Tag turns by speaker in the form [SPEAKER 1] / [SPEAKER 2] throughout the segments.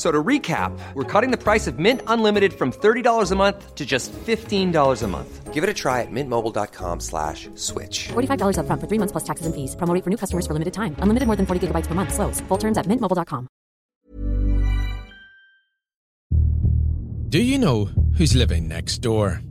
[SPEAKER 1] So to recap, we're cutting the price of Mint Unlimited from $30 a month to just $15 a month. Give it a try at mintmobile.com slash switch.
[SPEAKER 2] $45 up front for three months plus taxes and fees. Promo rate for new customers for limited time. Unlimited more than 40 gigabytes per month. Slows. Full terms at mintmobile.com.
[SPEAKER 3] Do you know who's living next door?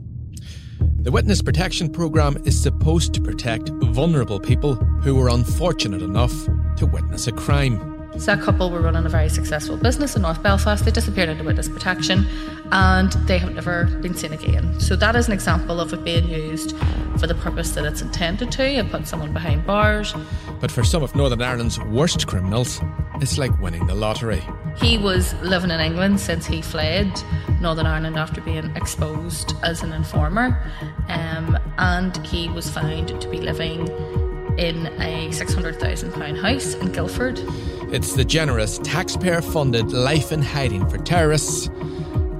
[SPEAKER 3] The Witness Protection Programme is supposed to protect vulnerable people who were unfortunate enough to witness a crime.
[SPEAKER 4] So that couple were running a very successful business in North Belfast. They disappeared into witness protection and they have never been seen again. So that is an example of it being used for the purpose that it's intended to and put someone behind bars.
[SPEAKER 3] But for some of Northern Ireland's worst criminals, it's like winning the lottery.
[SPEAKER 4] He was living in England since he fled Northern Ireland after being exposed as an informer, um, and he was found to be living in a £600,000 house in Guildford.
[SPEAKER 3] It's the generous, taxpayer funded life in hiding for terrorists,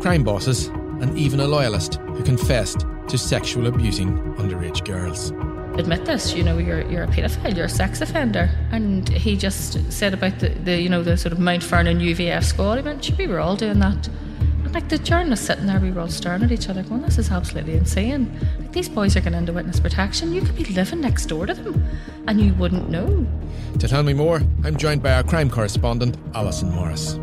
[SPEAKER 3] crime bosses, and even a loyalist who confessed to sexual abusing underage girls.
[SPEAKER 4] Admit this, you know, you're you're a paedophile, you're a sex offender. And he just said about the, the you know, the sort of Mount Vernon UVF went, should we were all doing that. Like the journalists sitting there, we were all staring at each other, going, This is absolutely insane. Like these boys are going into witness protection. You could be living next door to them and you wouldn't know.
[SPEAKER 3] To tell me more, I'm joined by our crime correspondent, Allison Morris.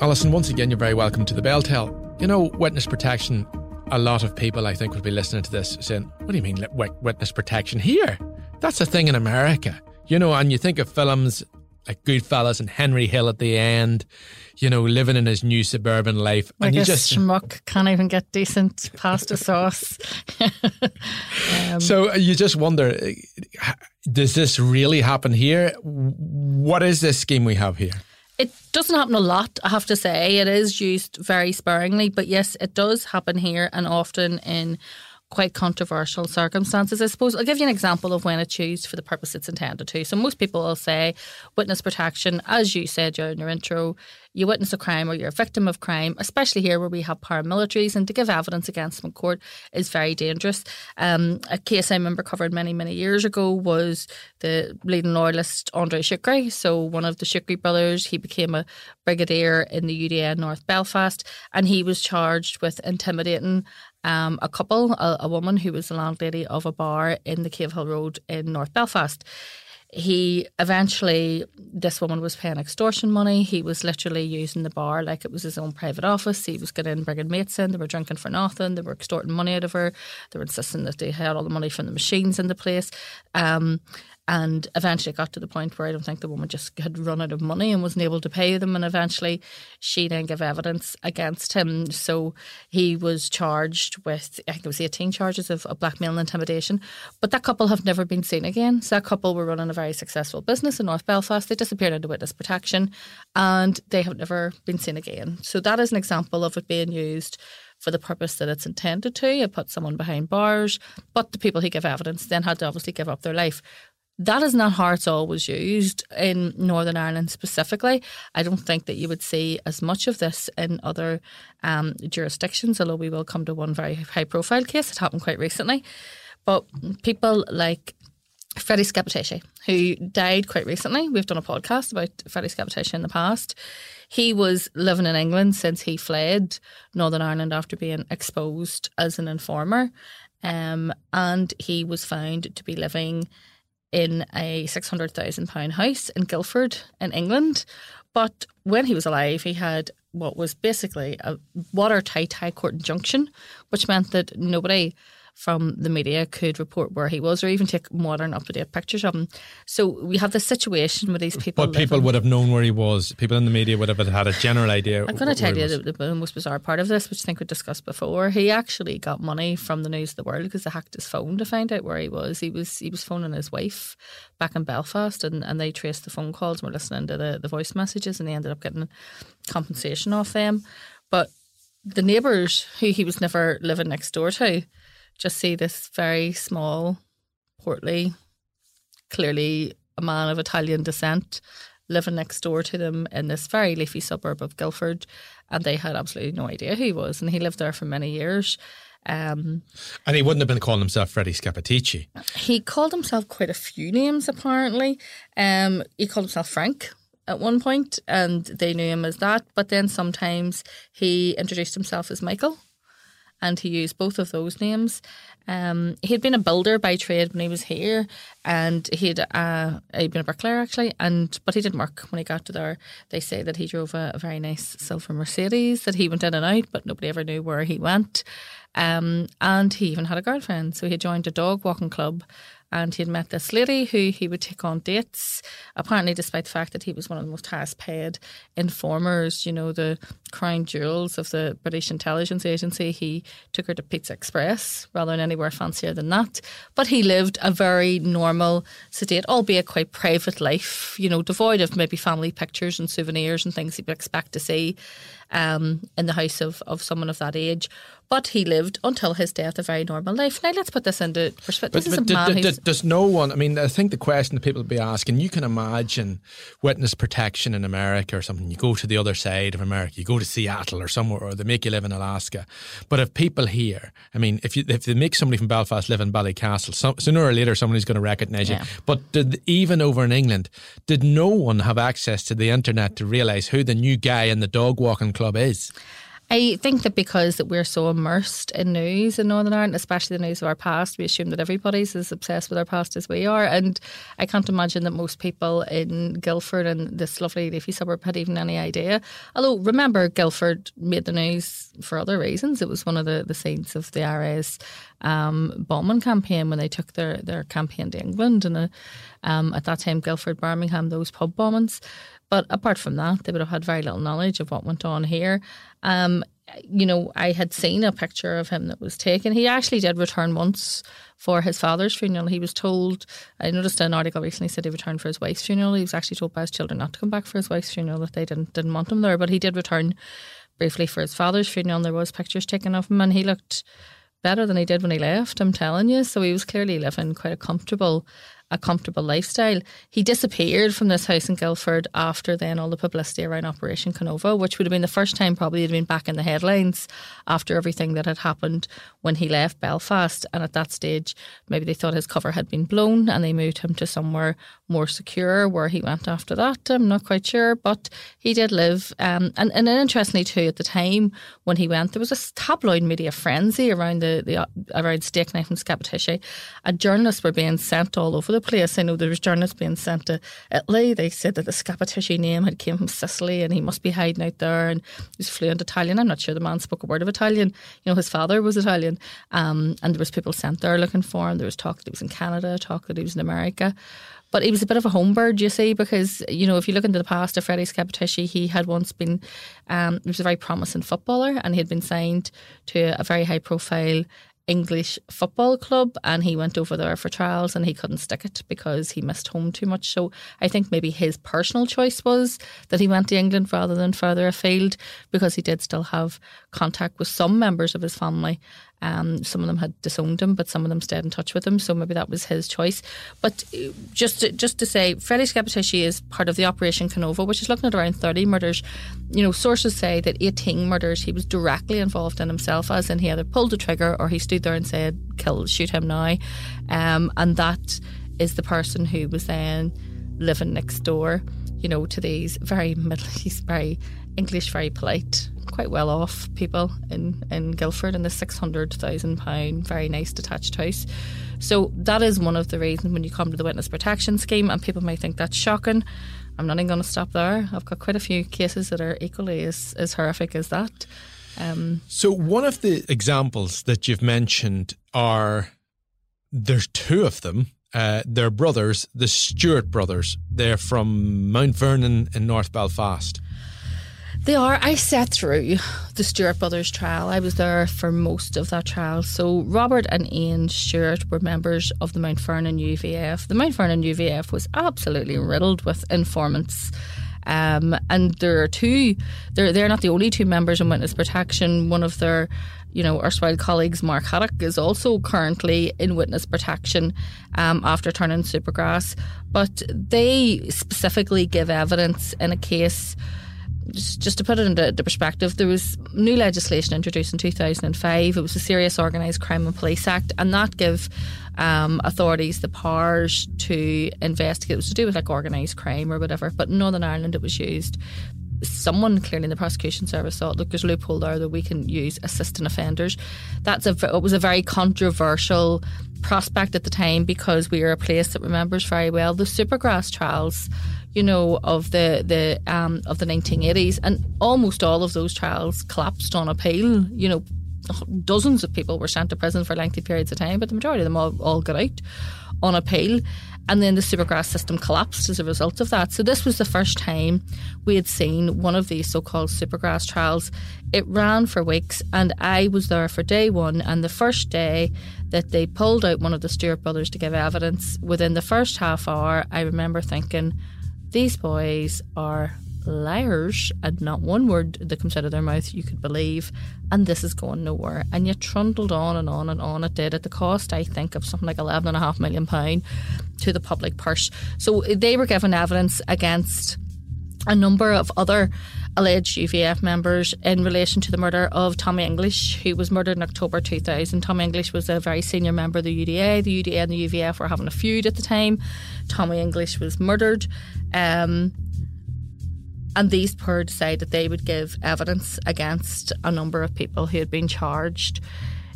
[SPEAKER 3] Allison, once again, you're very welcome to the Bel Tel. You know, witness protection, a lot of people, I think, would be listening to this saying, What do you mean, witness protection here? That's a thing in America. You know, and you think of films like Goodfellas and Henry Hill at the end, you know, living in his new suburban life.
[SPEAKER 4] Like
[SPEAKER 3] and you
[SPEAKER 4] a
[SPEAKER 3] just
[SPEAKER 4] schmuck can't even get decent pasta sauce.
[SPEAKER 3] um, so you just wonder, does this really happen here? What is this scheme we have here?
[SPEAKER 4] It doesn't happen a lot, I have to say. It is used very sparingly, but yes, it does happen here and often in quite controversial circumstances. I suppose I'll give you an example of when it's used for the purpose it's intended to. So most people will say witness protection, as you said during your intro, you witness a crime or you're a victim of crime, especially here where we have paramilitaries, and to give evidence against them in court is very dangerous. Um, a case I remember covered many, many years ago was the leading loyalist Andre Shoukri. So one of the Shoukri brothers, he became a brigadier in the UDN North Belfast, and he was charged with intimidating um, a couple, a, a, woman who was the landlady of a bar in the Cavehill Road in North Belfast. He eventually, this woman was paying extortion money. He was literally using the bar like it was his own private office. He was getting bringing mates in. They were drinking for nothing. They were extorting money out of her. They were insisting that they had all the money from the machines in the place. Um, and eventually it got to the point where I don't think the woman just had run out of money and wasn't able to pay them. And eventually she then gave evidence against him. So he was charged with, I think it was 18 charges of, of blackmail and intimidation. But that couple have never been seen again. So that couple were running a very successful business in North Belfast. They disappeared into witness protection and they have never been seen again. So that is an example of it being used for the purpose that it's intended to. It put someone behind bars, but the people who give evidence then had to obviously give up their life. That is not how it's always used in Northern Ireland specifically. I don't think that you would see as much of this in other um, jurisdictions, although we will come to one very high profile case that happened quite recently. But people like Freddie Scappaticci, who died quite recently, we've done a podcast about Freddie Scappaticci in the past. He was living in England since he fled Northern Ireland after being exposed as an informer. Um, and he was found to be living in a £600,000 house in Guildford in England. But when he was alive, he had what was basically a watertight High Court injunction, which meant that nobody from the media could report where he was or even take modern up to date pictures of him. So we have this situation with these people.
[SPEAKER 3] But people
[SPEAKER 4] living-
[SPEAKER 3] would have known where he was. People in the media would have had a general idea.
[SPEAKER 4] I'm going to tell you the, the most bizarre part of this, which I think we discussed before. He actually got money from the News of the World because they hacked his phone to find out where he was. He was he was phoning his wife back in Belfast, and, and they traced the phone calls and were listening to the, the voice messages, and they ended up getting compensation off them. But the neighbours who he was never living next door to just see this very small, portly, clearly a man of Italian descent living next door to them in this very leafy suburb of Guildford, and they had absolutely no idea who he was, and he lived there for many years. Um,
[SPEAKER 3] And he wouldn't have been calling himself Freddie Scappaticci.
[SPEAKER 4] he called himself quite a few names apparently. Um, he called himself Frank at one point, and they knew him as that. But then sometimes he introduced himself as Michael, and he used both of those names. Um, he'd been a builder by trade when he was here, and he'd uh, he'd been a bricklayer actually, and but he didn't work when he got to there. They say that he drove a, a very nice silver Mercedes that he went in and out, but nobody ever knew where he went. Um, and he even had a girlfriend, so he had joined a dog walking club. And he had met this lady who he would take on dates. Apparently, despite the fact that he was one of the most highest paid informers, you know, the crown jewels of the British intelligence agency, he took her to Pizza Express rather than anywhere fancier than that. But he lived a very normal, sedate, albeit quite private life, you know, devoid of maybe family pictures and souvenirs and things you'd expect to see um, in the house of, of someone of that age. But he lived until his death a very normal life. Now, let's put this into perspective.
[SPEAKER 3] But, but
[SPEAKER 4] a
[SPEAKER 3] d-
[SPEAKER 4] man
[SPEAKER 3] d- d- does no one? I mean, I think the question that people will be asking, you can imagine witness protection in America or something. You go to the other side of America, you go to Seattle or somewhere, or they make you live in Alaska. But if people here, I mean, if you if they make somebody from Belfast live in Ballycastle, some, sooner or later somebody's going to recognise you.
[SPEAKER 4] Yeah.
[SPEAKER 3] But did, even over in England, did no one have access to the internet to realise who the new guy in the dog walking club is?
[SPEAKER 4] I think that because that we're so immersed in news in Northern Ireland, especially the news of our past, we assume that everybody's as obsessed with our past as we are. And I can't imagine that most people in Guildford and this lovely leafy suburb had even any idea. Although remember, Guildford made the news for other reasons. It was one of the, the scenes of the IRA's um, bombing campaign when they took their, their campaign to England. And uh, um, at that time, Guildford, Birmingham, those pub bombings. But apart from that, they would have had very little knowledge of what went on here. Um, you know, I had seen a picture of him that was taken. He actually did return once for his father's funeral. He was told, I noticed an article recently said he returned for his wife's funeral. He was actually told by his children not to come back for his wife's funeral, that they didn't, didn't want him there. But he did return briefly for his father's funeral, and there was pictures taken of him, and he looked better than he did when he left. I'm telling you. So he was clearly living quite a comfortable, a comfortable lifestyle. He disappeared from this house in Guildford after then all the publicity around Operation Kenova, which would have been the first time probably he'd been back in the headlines after everything that had happened when he left Belfast. And at that stage, maybe they thought his cover had been blown and they moved him to somewhere more secure where he went after that. I'm not quite sure, but he did live. Um, and, and interestingly too, at the time when he went, there was a tabloid media frenzy around the, the around Stakeknife and Scappaticci, and journalists were being sent all over the place. I know there was journalists being sent to Italy. They said that the Scappaticci name had came from Sicily and he must be hiding out there and he was fluent Italian. I'm not sure the man spoke a word of Italian. You know, his father was Italian. Um, and there was people sent there looking for him. There was talk that he was in Canada, talk that he was in America. But he was a bit of a home bird, you see, because, you know, if you look into the past of Freddie Scappaticci, he had once been, um, he was a very promising footballer and he had been signed to a very high profile English football club and he went over there for trials and he couldn't stick it because he missed home too much. So I think maybe his personal choice was that he went to England rather than further afield because he did still have contact with some members of his family. Um, some of them had disowned him, but some of them stayed in touch with him. So maybe that was his choice. But uh, just to, just to say, Freddie Scappaticci is part of the Operation Kenova, which is looking at around 30 murders. You know, sources say that 18 murders he was directly involved in himself, as in he either pulled the trigger or he stood there and said, "Kill, shoot him now," um, and that is the person who was then living next door. You know, to these very middle, he's very English, very polite, quite well off people in, in Guildford in the £600,000 very nice detached house. So that is one of the reasons when you come to the witness protection scheme, and people may think that's shocking. I'm not even going to stop there. I've got quite a few cases that are equally as, as horrific as that. Um,
[SPEAKER 3] So one of the examples that you've mentioned are there's two of them. Uh, they're brothers, the Stewart brothers. They're from Mount Vernon in North Belfast.
[SPEAKER 4] They are. I sat through the Stewart brothers trial. I was there for most of that trial. So Robert and Ian Stewart were members of the Mount Vernon UVF. The Mount Vernon UVF was absolutely riddled with informants. Um, and there are two. They're they're not the only two members in witness protection. One of their, you know, erstwhile colleagues, Mark Haddock, is also currently in witness protection um, after turning Supergrass. But they specifically give evidence in a case just, to put it into the perspective, there was new legislation introduced in 2005. It was the Serious Organised Crime and Police Act, and that gave um, authorities the powers to investigate. It was to do with like organised crime or whatever, but in Northern Ireland it was used. Someone clearly in the prosecution service thought, look, there's a loophole there that we can use assistant offenders. That's a it was a very controversial prospect at the time because we are a place that remembers very well the Supergrass trials you know, of the the um, of the 1980s, and almost all of those trials collapsed on appeal. You know, dozens of people were sent to prison for lengthy periods of time, but the majority of them all, all got out on appeal. And then the Supergrass system collapsed as a result of that. So this was the first time we had seen one of these so-called Supergrass trials. It ran for weeks, and I was there for day one. And the first day that they pulled out one of the Stewart brothers to give evidence, within the first half hour, I remember thinking these boys are liars and not one word that comes out of their mouth you could believe and this is going nowhere. And you trundled on and on and on. It did at the cost I think of something like eleven and a half million pound to the public purse. So they were given evidence against a number of other alleged UVF members in relation to the murder of Tommy English, who was murdered in October 2000. Tommy English was a very senior member of the UDA. The UDA and the UVF were having a feud at the time. Tommy English was murdered. Um, and these poor decided they would give evidence against a number of people who had been charged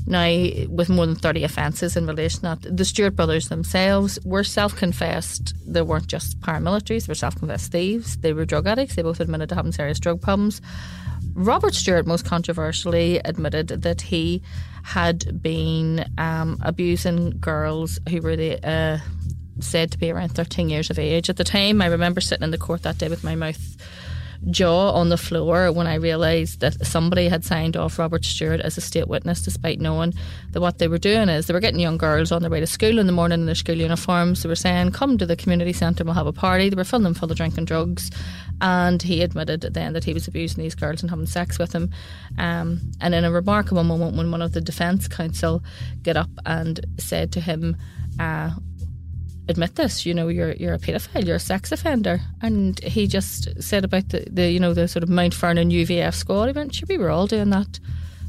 [SPEAKER 4] now with more than 30 offences in relation to that. The Stewart brothers themselves were self confessed. They weren't just paramilitaries, they were self confessed thieves. They were drug addicts. They both admitted to having serious drug problems. Robert Stewart, most controversially, admitted that he had been um, abusing girls who were the. Uh, said to be around 13 years of age. At the time, I remember sitting in the court that day with my mouth jaw on the floor when I realised that somebody had signed off Robert Stewart as a state witness, despite knowing that what they were doing is they were getting young girls on their way to school in the morning in their school uniforms. They were saying, Come to the community centre, we'll have a party. They were filling them full of drink and drugs. And he admitted then that he was abusing these girls and having sex with them. Um, and in a remarkable moment, when one of the defence counsel got up and said to him, uh, admit this. You know, you're you're a paedophile, you're a sex offender. And he just said about the, the you know the sort of Mount Vernon UVF squad. He went, we were all doing that.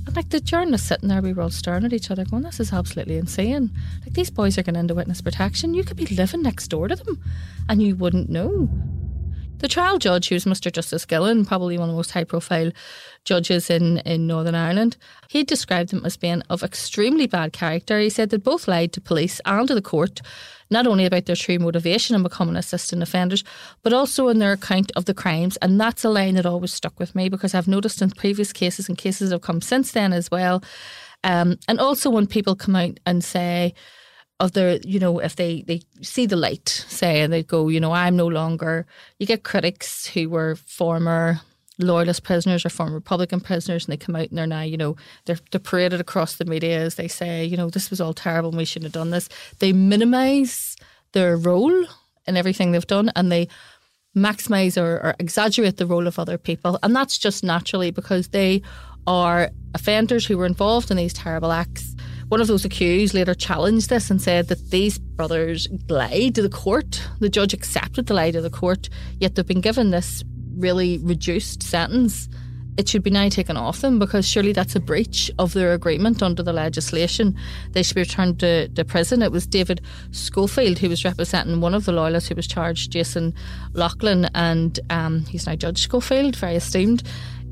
[SPEAKER 4] And like the journalists sitting there, we were all staring at each other, going, "This is absolutely insane." Like these boys are going into witness protection. You could be living next door to them, and you wouldn't know. The trial judge, who was Mr. Justice Gillen, probably one of the most high profile judges in, in Northern Ireland, he described them as being of extremely bad character. He said that both lied to police and to the court, not only about their true motivation in becoming assistant offenders, but also in their account of the crimes. And that's a line that always stuck with me because I've noticed in previous cases and cases that have come since then as well. Um, and also when people come out and say, of their, you know, if they, they see the light, say, and they go, you know, I'm no longer, you get critics who were former loyalist prisoners or former Republican prisoners, and they come out and they're now, you know, they're, they're paraded across the media as they say, you know, this was all terrible and we shouldn't have done this. They minimise their role in everything they've done and they maximize or, or exaggerate the role of other people. And that's just naturally because they are offenders who were involved in these terrible acts. One of those accused later challenged this and said that these brothers lied to the court. The judge accepted the lie to the court, yet they've been given this really reduced sentence. It should be now taken off them because surely that's a breach of their agreement under the legislation. They should be returned to, to prison. It was David Schofield who was representing one of the loyalists who was charged, Jason Lachlan, and um, he's now Judge Schofield, very esteemed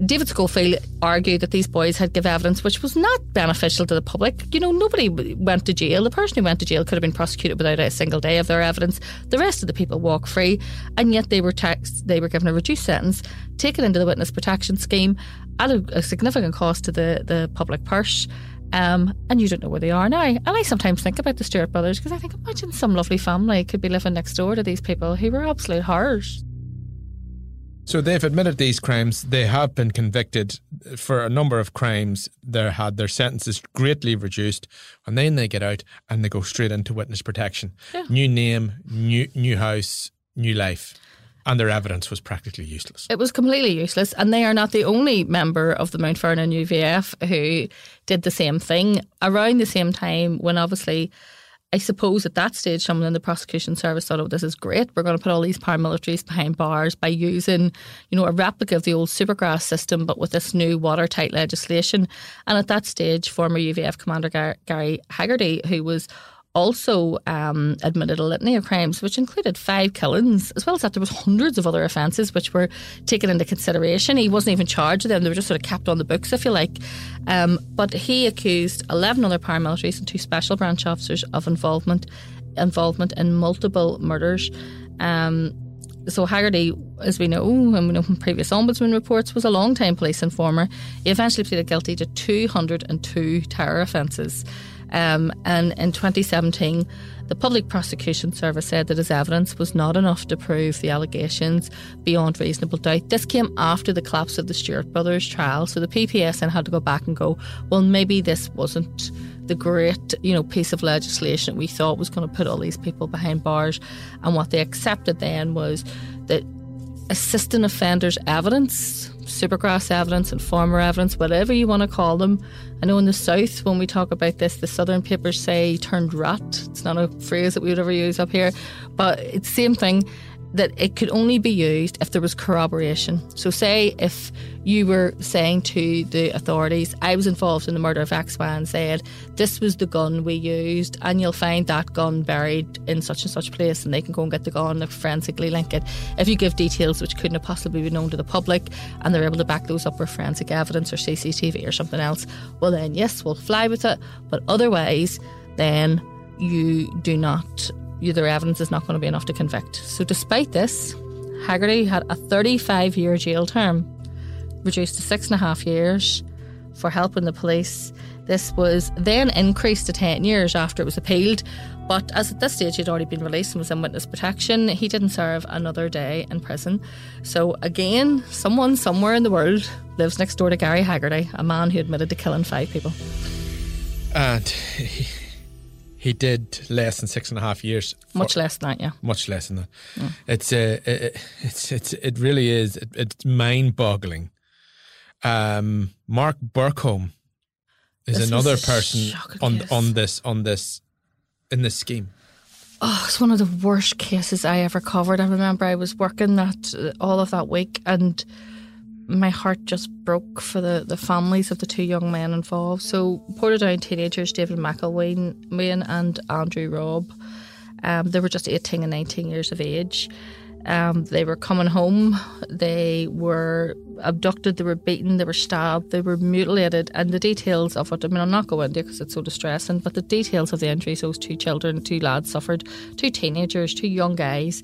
[SPEAKER 4] David Schofield argued that these boys had given evidence which was not beneficial to the public. You know, nobody went to jail. The person who went to jail could have been prosecuted without a single day of their evidence. The rest of the people walk free, and yet they were taxed. They were given a reduced sentence, taken into the witness protection scheme at a, a significant cost to the the public purse. Um, and you don't know where they are now. And I sometimes think about the Stewart brothers because I think, imagine some lovely family could be living next door to these people who were absolute horrors.
[SPEAKER 3] So they've admitted these crimes. They have been convicted for a number of crimes. They had their sentences greatly reduced, and then they get out and they go straight into witness protection.
[SPEAKER 4] Yeah.
[SPEAKER 3] New name, new new house, new life, and their evidence was practically useless.
[SPEAKER 4] It was completely useless, and they are not the only member of the Mount Vernon UVF who did the same thing around the same time when obviously I suppose at that stage, someone in the prosecution service thought, "Oh, this is great. We're going to put all these paramilitaries behind bars by using, you know, a replica of the old Supergrass system, but with this new watertight legislation." And at that stage, former UVF commander Gar- Gary Haggerty, who was also um, admitted a litany of crimes, which included five killings, as well as that there was hundreds of other offences which were taken into consideration. He wasn't even charged with them; they were just sort of kept on the books, if you like. Um, but he accused eleven other paramilitaries and two special branch officers of involvement involvement in multiple murders. Um, so Haggerty, as we know, and we know from previous ombudsman reports, was a long-time police informer. He eventually pleaded guilty to 202 terror offences. Um, and in 2017, the Public Prosecution Service said that his evidence was not enough to prove the allegations beyond reasonable doubt. This came after the collapse of the Stewart brothers trial, so the PPSN had to go back and go, well, maybe this wasn't the great, you know, piece of legislation we thought was going to put all these people behind bars. And what they accepted then was that assistant offenders' evidence, supergrass evidence, and former evidence, whatever you want to call them. I know in the South, when we talk about this, the Southern papers say turned rat. It's not a phrase that we would ever use up here, but it's the same thing that it could only be used if there was corroboration. So, say if you were saying to the authorities, I was involved in the murder of X, Y, and Z, this was the gun we used, and you'll find that gun buried in such and such place, and they can go and get the gun and forensically link it. If you give details which couldn't have possibly been known to the public, and they're able to back those up with forensic evidence or CCTV or something else, well, then yes, we'll fly with it, but otherwise, then you do not their evidence is not going to be enough to convict. So, despite this, Haggerty had a 35 year jail term, reduced to six and a half years for helping the police. This was then increased to 10 years after it was appealed. But as at this stage he'd already been released and was in witness protection, he didn't serve another day in prison. So again, someone somewhere in the world lives next door to Gary Haggerty, a man who admitted to killing five people.
[SPEAKER 3] And he, he did less than six and a half years. for-
[SPEAKER 4] Much less than that, yeah.
[SPEAKER 3] much less than that. It's uh, it, it's it's it really is. It, it's mind boggling. Um, Mark Burcombe is
[SPEAKER 4] This
[SPEAKER 3] another
[SPEAKER 4] a
[SPEAKER 3] person on
[SPEAKER 4] case.
[SPEAKER 3] on this on this in this scheme.
[SPEAKER 4] Oh, it's one of the worst cases I ever covered. I remember I was working that uh, all of that week, and my heart just broke for the, the families of the two young men involved. So, Portadown teenagers David McIlwaine Wayne and Andrew Robb, um, they were just 18 and 19 years of age. Um, they were coming home. They were abducted. They were beaten. They were stabbed. They were mutilated. And the details of what I mean, I'm not going into because it's so distressing. But the details of the injuries those two children, two lads suffered, two teenagers, two young guys,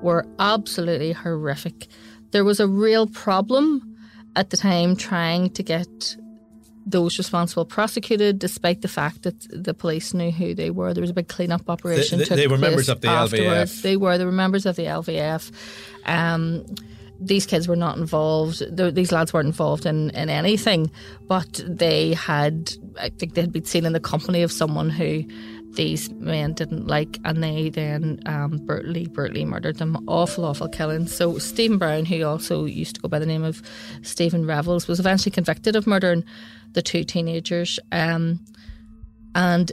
[SPEAKER 4] were absolutely horrific. There was a real problem at the time trying to get those responsible prosecuted, despite the fact that the police knew who they were. There was a big cleanup operation.
[SPEAKER 3] they-
[SPEAKER 4] took
[SPEAKER 3] they were members of the
[SPEAKER 4] afterwards.
[SPEAKER 3] LVF.
[SPEAKER 4] They were. They were members of the LVF. Um, these kids were not involved. These lads weren't involved in, in anything, but they had. I think they had been seen in the company of someone who these men didn't like, and they then um, brutally, brutally murdered them. Awful, awful killings. So Stephen Brown, who also used to go by the name of Stephen Revels, was eventually convicted of murdering the two teenagers. Um, and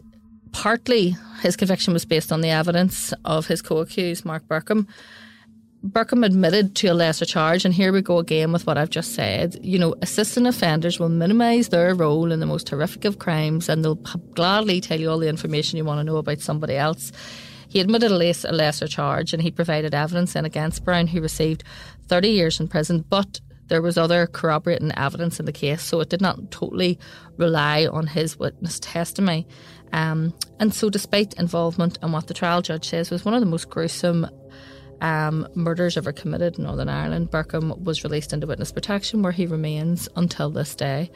[SPEAKER 4] partly his conviction was based on the evidence of his co-accused Mark Burcombe. Burcombe admitted to a lesser charge, and here we go again with what I've just said. You know, assistant offenders will minimise their role in the most horrific of crimes, and they'll gladly tell you all the information you want to know about somebody else. He admitted a, less, a lesser charge, and he provided evidence in against Brown, who received 30 years in prison. But there was other corroborating evidence in the case, so it did not totally rely on his witness testimony. Um, and so, despite involvement in what the trial judge says was one of the most gruesome um, murders ever committed in Northern Ireland, Burcombe was released into witness protection, where he remains until this day.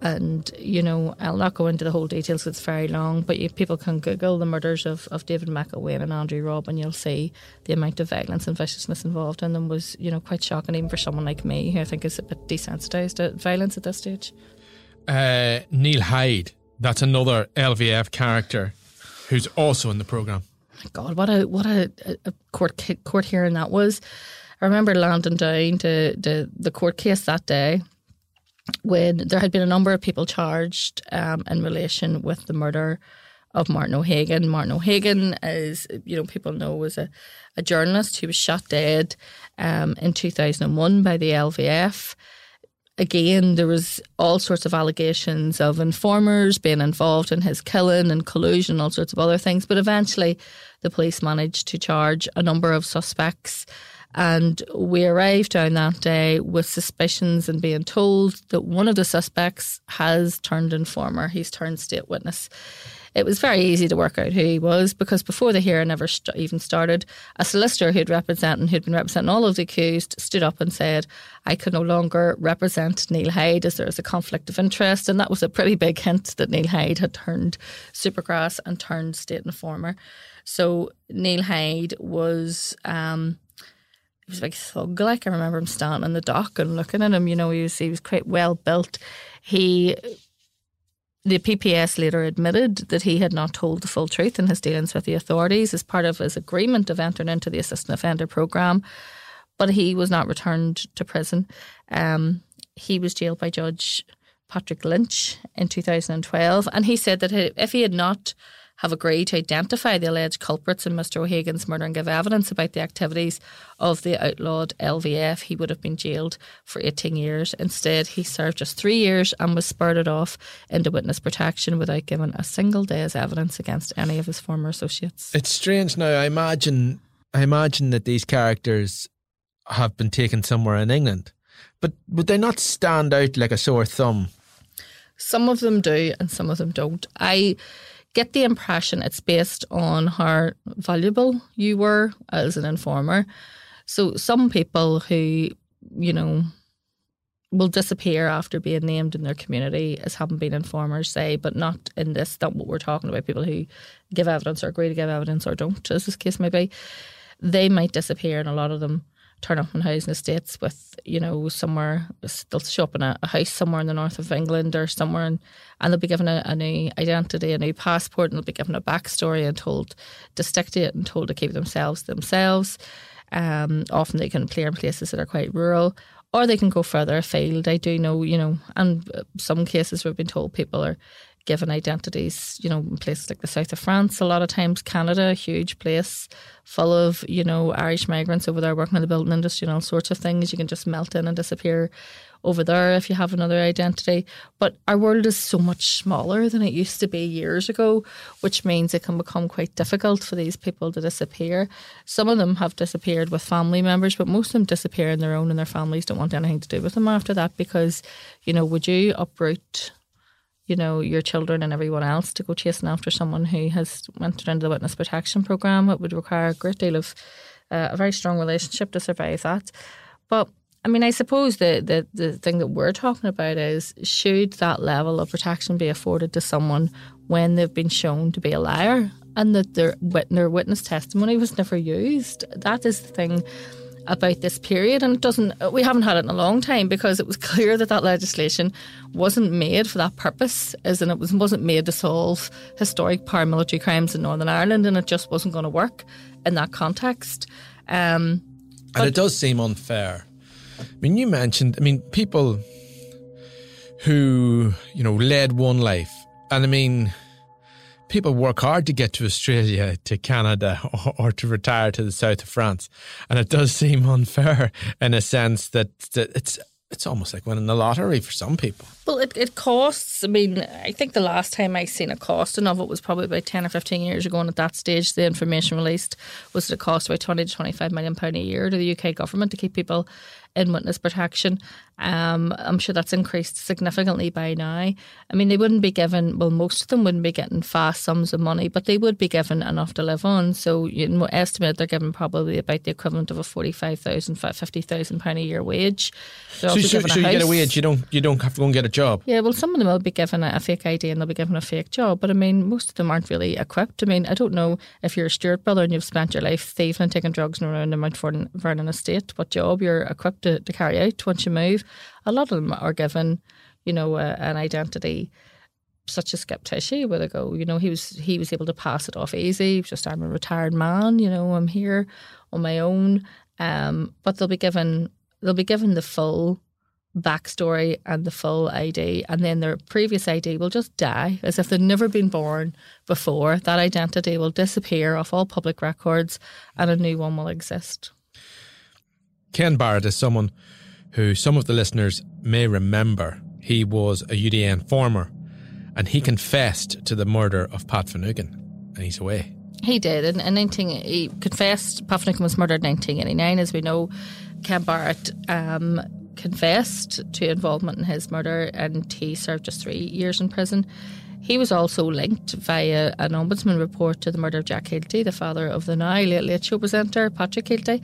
[SPEAKER 4] And, you know, I'll not go into the whole details, it's very long, but you, people can Google the murders of, of David McIlwaine and Andrew Robb, and you'll see the amount of violence and viciousness involved in them was, you know, quite shocking, even for someone like me, who I think is a bit desensitised to violence at this stage.
[SPEAKER 3] Uh, Neil Hyde, that's another LVF character who's also in the programme.
[SPEAKER 4] God, what a what a, a court court hearing that was. I remember landing down to, to the court case that day when there had been a number of people charged um, in relation with the murder of Martin O'Hagan. Martin O'Hagan, as you know, people know, was a, a journalist who was shot dead um, in 2001 by the LVF. Again, there was all sorts of allegations of informers being involved in his killing and collusion, all sorts of other things. But eventually, the police managed to charge a number of suspects. And we arrived down that day with suspicions and being told that one of the suspects has turned informer. He's turned state witness. It was very easy to work out who he was because before the hearing ever st- even started, a solicitor who'd represented, who'd been representing all of the accused, stood up and said, "I can no longer represent Neil Hyde as there is a conflict of interest," and that was a pretty big hint that Neil Hyde had turned Supergrass and turned state informer. So Neil Hyde was. Um, he was big thug. Like I remember him standing in the dock and looking at him. You know, he was he was quite well built. He the PPS later admitted that he had not told the full truth in his dealings with the authorities as part of his agreement of entering into the assistant offender program, but he was not returned to prison. Um, he was jailed by Judge Patrick Lynch in 2012, and he said that if he had not have agreed to identify the alleged culprits in Mr. O'Hagan's murder and give evidence about the activities of the outlawed LVF, he would have been jailed for 18 years. Instead, he served just three years and was spurted off into witness protection without giving a single day's evidence against any of his former associates.
[SPEAKER 3] It's strange now. I imagine, I imagine that these characters have been taken somewhere in England, but would they not stand out like a sore thumb?
[SPEAKER 4] Some of them do, and some of them don't. I get the impression it's based on how valuable you were as an informer. So some people who, you know, will disappear after being named in their community as having been informers, say, but not in this, not what we're talking about, people who give evidence or agree to give evidence or don't, as this case may be, they might disappear and a lot of them turn up in housing estates with, you know, somewhere, they'll show up in a, a, house somewhere in the north of England or somewhere, and, and they'll be given a, a, new identity, a new passport, and they'll be given a backstory and told to stick to it and told to keep themselves themselves. Um, often they can play in places that are quite rural, or they can go further afield. I do know, you know, and some cases we've been told people are given identities, you know, in places like the south of France, a lot of times Canada, a huge place full of, you know, Irish migrants over there working in the building industry and all sorts of things. You can just melt in and disappear over there if you have another identity. But our world is so much smaller than it used to be years ago, which means it can become quite difficult for these people to disappear. Some of them have disappeared with family members, but most of them disappear on their own and their families don't want anything to do with them after that because, you know, would you uproot you know, your children and everyone else to go chasing after someone who has entered into the witness protection program. It would require a great deal of uh, a very strong relationship to survive that. But I mean, I suppose the, the the thing that we're talking about is should that level of protection be afforded to someone when they've been shown to be a liar and that their their witness testimony was never used? That is the thing about this period, and it doesn't. We haven't had it in a long time because it was clear that that legislation wasn't made for that purpose, as in it was wasn't made to solve historic paramilitary crimes in Northern Ireland, and it just wasn't going to work in that context. Um,
[SPEAKER 3] and it does seem unfair. I mean, you mentioned. I mean, people who you know led one life, and I mean people work hard to get to Australia, to Canada, or, to retire to the south of France, and it does seem unfair in a sense that, that it's it's almost like winning the lottery for some people.
[SPEAKER 4] Well, it, it costs. I mean, I think the last time I seen a costing of it was probably about ten or fifteen years ago, and at that stage, the information released was that it cost about twenty to twenty five million pound a year to the UK government to keep people in witness protection. Um, I'm sure that's increased significantly by now. I mean, they wouldn't be given, well, most of them wouldn't be getting fast sums of money, but they would be given enough to live on. So, you know, estimate they're given probably about the equivalent of a £45,000, 50,000 pound a year wage.
[SPEAKER 3] so, so, so you get a wage, you don't, you don't have to go and get a job?
[SPEAKER 4] Yeah, well, some of them will be given a, a fake ID and they'll be given a fake job, but I mean, most of them aren't really equipped. I mean, I don't know if you're a Stewart brother and you've spent your life thieving and taking drugs and around the Mount Vernon estate, what job you're equipped to, to carry out once you move a lot of them are given, you know, an identity such as Skip Tishy, where they go, you know, he was he was able to pass it off easy. Just I'm a retired man, you know, I'm here on my own. Um, but they'll be given they'll be given the full backstory and the full ID, and then their previous ID will just die as if they'd never been born before. That identity will disappear off all public records, and a new one will exist.
[SPEAKER 3] Ken Barrett is someone who some of the listeners may remember. He was a UDA informer and he confessed to the murder of Pat Finucane and he's away.
[SPEAKER 4] He did. In, in 19, he confessed Pat Finucane was murdered in 1989. As we know, Ken Barrett um, confessed to involvement in his murder and he served just three years in prison. He was also linked via an ombudsman report to the murder of Jack Kielty, the father of the now late, late show presenter Patrick Kielty.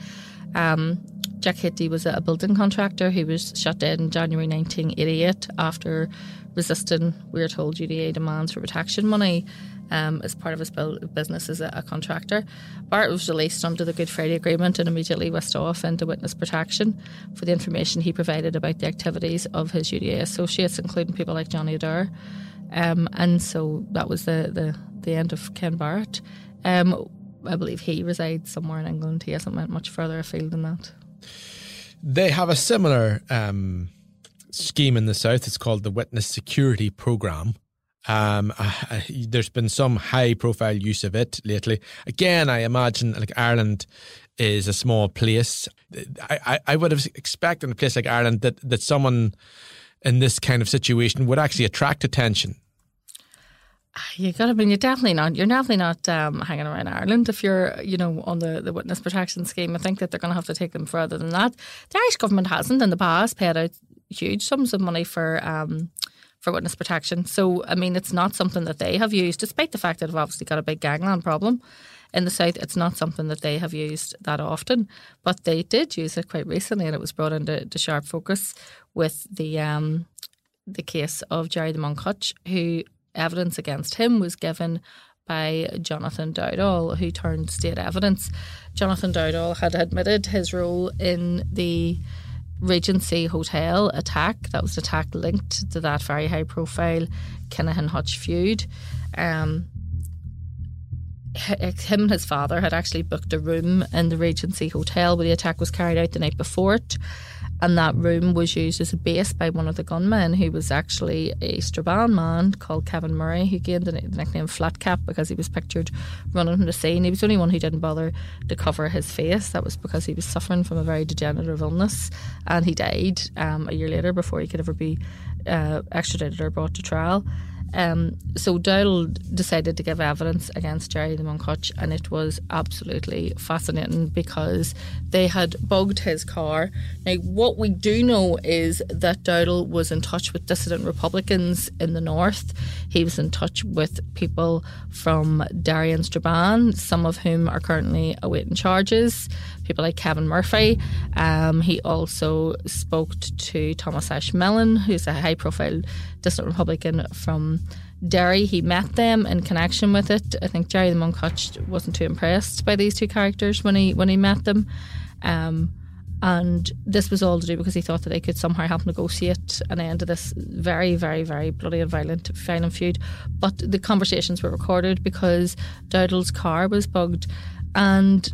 [SPEAKER 4] Um, Jack Kielty was a building contractor who was shot dead in January 1988 after resisting, we are told, UDA demands for protection money um, as part of his business as a, a, contractor. Barrett was released under the Good Friday Agreement and immediately whisked off into witness protection for the information he provided about the activities of his UDA associates, including people like Johnny Adair. Um, and so that was the, the, the end of Ken Barrett. Um, I believe he resides somewhere in England. He hasn't went much further afield than that.
[SPEAKER 3] They have a similar um, scheme in the south. It's called the Witness Security Program. Um, uh, there's been some high profile use of it lately. Again, I imagine like Ireland is a small place. I, I, I would have expected in a place like Ireland that, that someone in this kind of situation would actually attract attention
[SPEAKER 4] you got to be. You're definitely not. You're definitely not um, hanging around Ireland if you're, you know, on the, the witness protection scheme. I think that they're going to have to take them further than that. The Irish government hasn't in the past paid out huge sums of money for um, for witness protection. So I mean, it's not something that they have used, despite the fact that they've obviously got a big gangland problem in the south. It's not something that they have used that often, but they did use it quite recently, and it was brought into sharp focus with the. Um, the case of Gerry the Monk Hutch, who evidence against him was given by Jonathan Dowdall, who turned state evidence. Jonathan Dowdall had admitted his role in the Regency Hotel attack. That was an attack linked to that very high profile Kinahan Hutch feud. Um, him and his father had actually booked a room in the Regency Hotel where the attack was carried out the night before it and that room was used as a base by one of the gunmen who was actually a Strabane man called Kevin Murray who gained the nickname Flat Cap because he was pictured running from the scene. He was the only one who didn't bother to cover his face. That was because he was suffering from a very degenerative illness and he died um, a year later before he could ever be uh, extradited or brought to trial. Um, so Dowdall decided to give evidence against Gerry the Monk and it was absolutely fascinating because they had bugged his car. Now, what we do know is that Dowdall was in touch with dissident Republicans in the north. He was in touch with people from Derry and Strabane, some of whom are currently awaiting charges people like Kevin Murphy. Um, he also spoke to Thomas Ashmelin, who's a high profile dissident Republican from Derry. He met them in connection with it. I think Gerry the Monk Hutch wasn't too impressed by these two characters when he when he met them. Um, and this was all to do because he thought that they could somehow help negotiate an end to this very, very, very bloody and violent, violent feud. But the conversations were recorded because Dowdall's car was bugged, and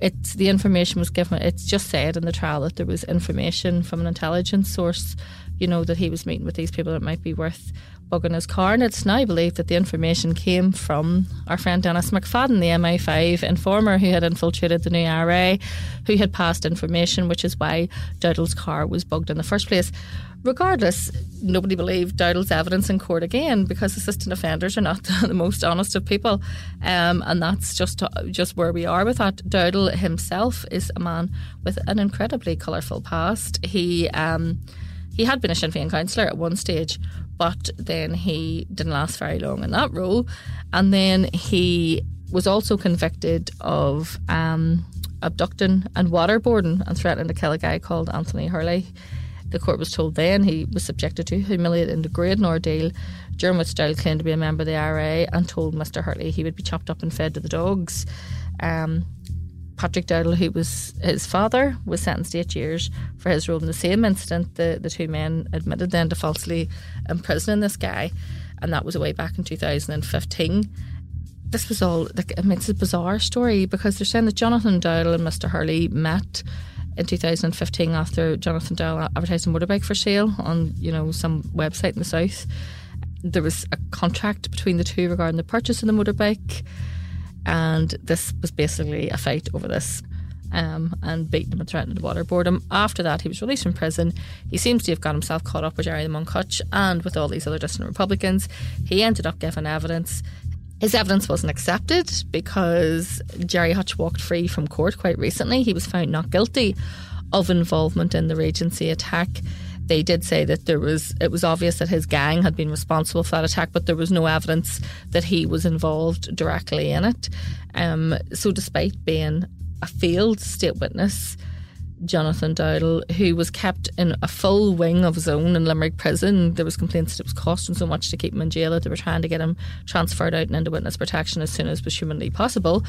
[SPEAKER 4] it's the information was given. It's just said in the trial that there was information from an intelligence source, you know, that he was meeting with these people that might be worth bug in his car. And it's now believed that the information came from our friend Dennis McFadden, the MI5 informer who had infiltrated the new IRA, who had passed information, which is why Dowdall's car was bugged in the first place. Regardless, nobody believed Dowdall's evidence in court again because assistant offenders are not the most honest of people, um, and that's just just where we are with that. Dowdall himself is a man with an incredibly colourful past. He um, he had been a Sinn Féin councillor at one stage, but then he didn't last very long in that role, and then he was also convicted of um, abducting and waterboarding and threatening to kill a guy called Anthony Hurley. The court was told then he was subjected to humiliating degrading ordeal, during which claimed to be a member of the IRA and told Mr. Hurley he would be chopped up and fed to the dogs. Um, Patrick Dowdall, who was his father, was sentenced to eight years for his role in the same incident. The, the two men admitted then to falsely imprisoning this guy, and that was way back in 2015. This was all, like, I mean, it's a bizarre story because they're saying that Jonathan Dowdall and Mr. Hurley met in 2015 after Jonathan Dowdall advertised a motorbike for sale on you know some website in the south. There was a contract between the two regarding the purchase of the motorbike, and this was basically a fight over this. Um, and beaten him and threatened to waterboard him. After that, he was released from prison. He seems to have got himself caught up with Gerry the Monk Hutch and with all these other dissident Republicans. He ended up giving evidence. His evidence wasn't accepted because Gerry Hutch walked free from court quite recently. He was found not guilty of involvement in the Regency attack. They did say that there was it was obvious that his gang had been responsible for that attack, but there was no evidence that he was involved directly in it. Um, so, despite being a failed state witness, Jonathan Dowdall, who was kept in a full wing of his own in Limerick prison. There was complaints that it was costing so much to keep him in jail that they were trying to get him transferred out and into witness protection as soon as was humanly possible.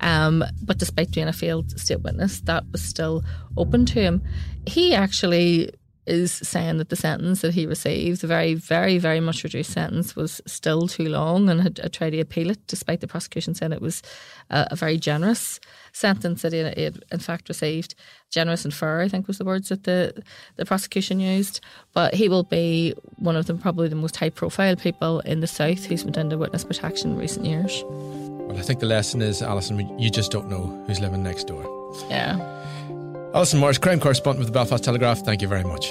[SPEAKER 4] Um, but despite being a failed state witness, that was still open to him. He actually is saying that the sentence that he received, a very, very, very much reduced sentence, was still too long and had, had tried to appeal it, despite the prosecution saying it was a, a very generous sentence that he had, in fact, received. Generous and fair, I think, was the words that the, the prosecution used. But he will be one of them, probably the most high profile people in the South who's been under witness protection in recent years.
[SPEAKER 3] Well, I think the lesson is, Allison, you just don't know who's living next door.
[SPEAKER 4] Yeah.
[SPEAKER 3] Allison Morris, crime correspondent with the Belfast Telegraph, thank you very much.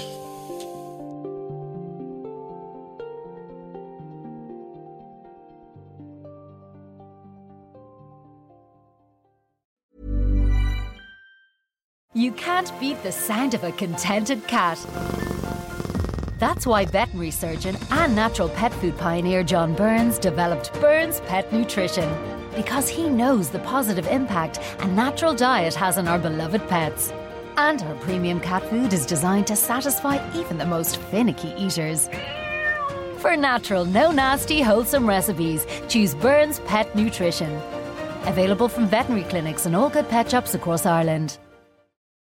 [SPEAKER 5] You can't beat the sound of a contented cat. That's why veterinary surgeon and natural pet food pioneer John Burns developed Burns Pet Nutrition because he knows the positive impact a natural diet has on our beloved pets. And our premium cat food is designed to satisfy even the most finicky eaters. For natural, no nasty, wholesome recipes, choose Burns Pet Nutrition. Available from veterinary clinics and all good pet shops across Ireland.